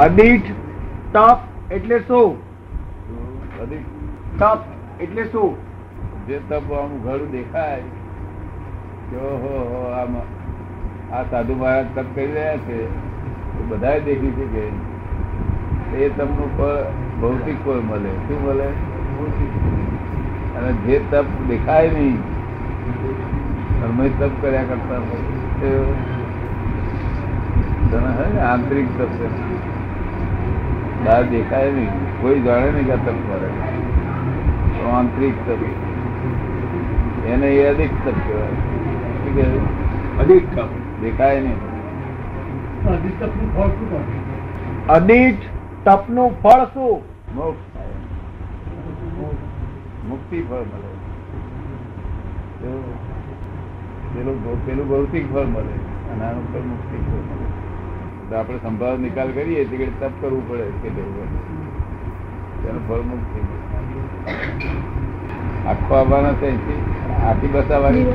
અદીઠ તપ એટલે શું? બધી તપ એટલે શું? જે તપ આમ ઘરું દેખાય કે ઓહો હો આમ આ સાધુ મહારાજ તપ કરી રહ્યા છે એ બધા દેખી છે કે એ તમનું ફળ ભૌતિક ફળ મળે. શું મળે? અને જે તપ દેખાય નહીં તમે તપ કર્યા કરતા હોય તને હે ને આંતરિક તપ છે. બહાર દેખાય નહીં. કોઈ જાણે નહીં કે તપ કરે. તો આંતરિક તપ એને એ અધિક તપ કહેવાય અધિક? તપ દેખાય નહીં. અધિક તપનું ફળ શું? મોક્ષ થાય. મુક્તિ ફળ મળે. પેલું પેલું ભૌતિક ફળ મળે. અને આનું ફળ મુક્તિ ફળ મળે. તો આપણે સંભાવ નિકાલ કરીએ તે ઘડી તપ કરવું પડે કે તેનું ફળ મુક્તિ આખો આવવાના છે આખી બતાવવાની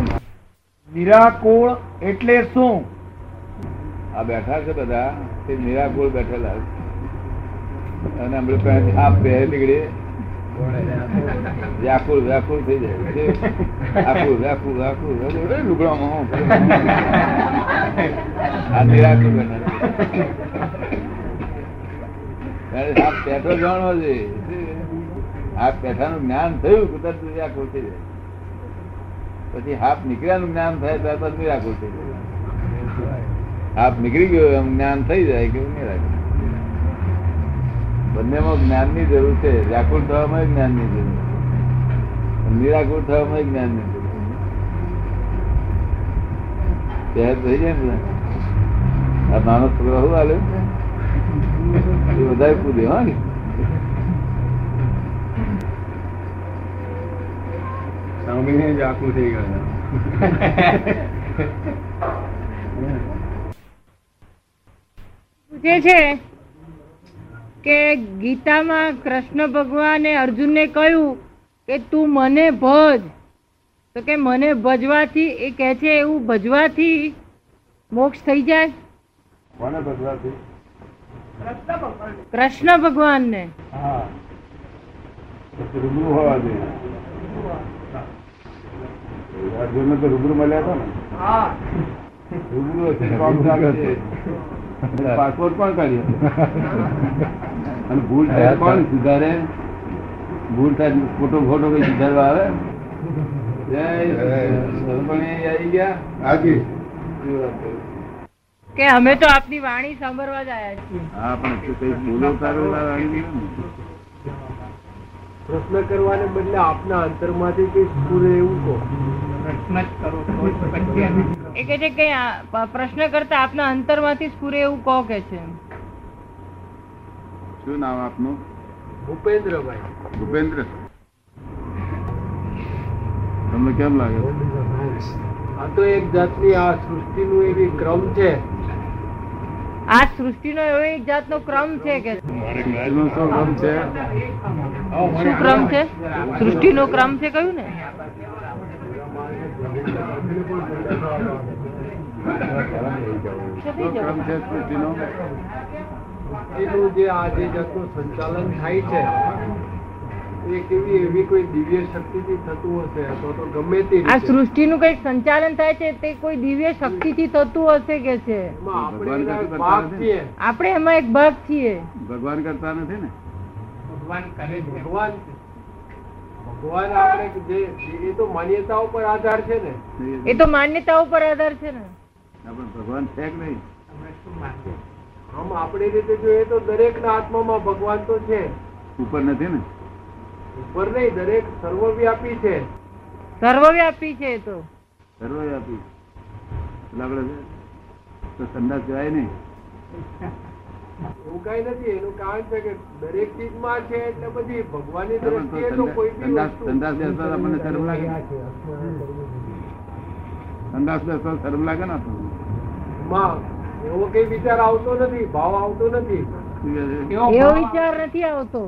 નિરાકુળ એટલે શું? આ બેઠા છે બધા. તે નિરાકુળ બેઠેલા. અને હમણાં આ આપ બે નીકળે વ્યાકુળ વ્યાકુળ થઈ જાય. છે. વ્યાકુળ. અરે લુગડામાં આ નિરાકુળ આપ બેઠો જાણવો છે. આ પેઠાનું જ્ઞાન થયું કુદરત તરત વ્યાકુળ થઈ જાય. પછી હાફ નીકળ્યાનું જ્ઞાન થાય ત્યાર પછી નિરાકુળ થઈ જાય. હાફ નીકળી ગયો એમ જ્ઞાન થઈ જાય કે નિરાકુળ. બંનેમાં જ્ઞાનની જરૂર છે. વ્યાકુળ થવામાં જ્ઞાનની જરૂર છે. નિરાકુળ થવામાં જ્ઞાનની જરૂર થઈ જાય ને આ નાનો છોકરો શું હાલે? એ વધારે કૂદે હા ને? સાંભળીને જ આખું થઈ ગયું છે કે ગીતામાં કૃષ્ણ ભગવાને અર્જુનને કહ્યું કે તું મને ભજ. તો કે મને ભજવાથી એ કહે છે એવું ભજવાથી મોક્ષ થઈ જાય? કોને કૃષ્ણ ભગવાનને. હા. રૂબરૂ હોવા જોઈએ અર્જુનને તો રૂબરૂ મળ્યા હતા ને? રૂબરૂ હશે. તો કામ ચાલશે. પાસપોર્ટ પણ કાઢ્યો અને ભૂલ થાય કોણ સુધારે? ભૂલ થાય ખોટો ખોટો કઈ સુધારવા આવે? જય સરપણી આવી ગયા? આગી કે અમે તો આપની વાણી સાંભળવા જ આવ્યા છીએ. હા પણ કઈ બોલો તારો. પ્રશ્ન કરવાને બદલે આપના અંતરમાંથી કઈ સ્કૂલે એવું કહો. એ કે છે કે પ્રશ્ન કરતા આપના અંતરમાંથી સ્ફુરે એવું કહો કે છે. શું નામ આપનું? ભૂપેન્દ્રભાઈ. ભૂપેન્દ્ર. તમને કેમ લાગે? આ તો એક જાતની આ સૃષ્ટિનું એવી ક્રમ છે. આ સૃષ્ટિનો એવો એક જાતનો ક્રમ છે કે શું ક્રમ છે? શું ક્રમ છે? સૃષ્ટિનો ક્રમ છે કયું ને? ક્રમ છે સૃષ્ટિનો? સૃષ્ટિનું જે આ જે જાતનું સંચાલન થાય છે એ કેવી એવી કોઈ દિવ્ય શક્તિથી થતું હશે? તો તો ગમે તે આ. સૃષ્ટિનું કંઈક સંચાલન થાય છે તે કોઈ દિવ્ય શક્તિથી થતું હશે કે છે? આપણે ભગવાન એના આપણે એમાં એક ભાગ છીએ. ભગવાન કરતા નથી ને? ભગવાન ભગવાન આપણે જે એ તો માન્યતાઓ પર આધાર છે ને. એ તો માન્યતાઓ પર આધાર છે ને. આપણે ભગવાન છે કે નહીં? આમ આપણી રીતે જોઈએ તો દરેક ના આત્મામાં ભગવાન તો છે. ઉપર નથી ને? ઉપર નહીં દરેક સર્વવ્યાપી છે. સર્વવ્યાપી છે તો. સર્વવ્યાપી. લાગડે છે? તો સંદાસ કહેવાય નહીં. એવું કઈ નથી એનું કારણ છે કે દરેક ચીજમાં છે એટલે બધી ભગવાનની ની દ્રષ્ટિએ તો કોઈ સંદાસ બેસતા આપણને શરમ લાગે. સંદાસ બેસતા શરમ લાગે ને આપણને? માં એવો કઈ વિચાર આવતો નથી ભાવ આવતો નથી. એવો વિચાર નથી આવતો.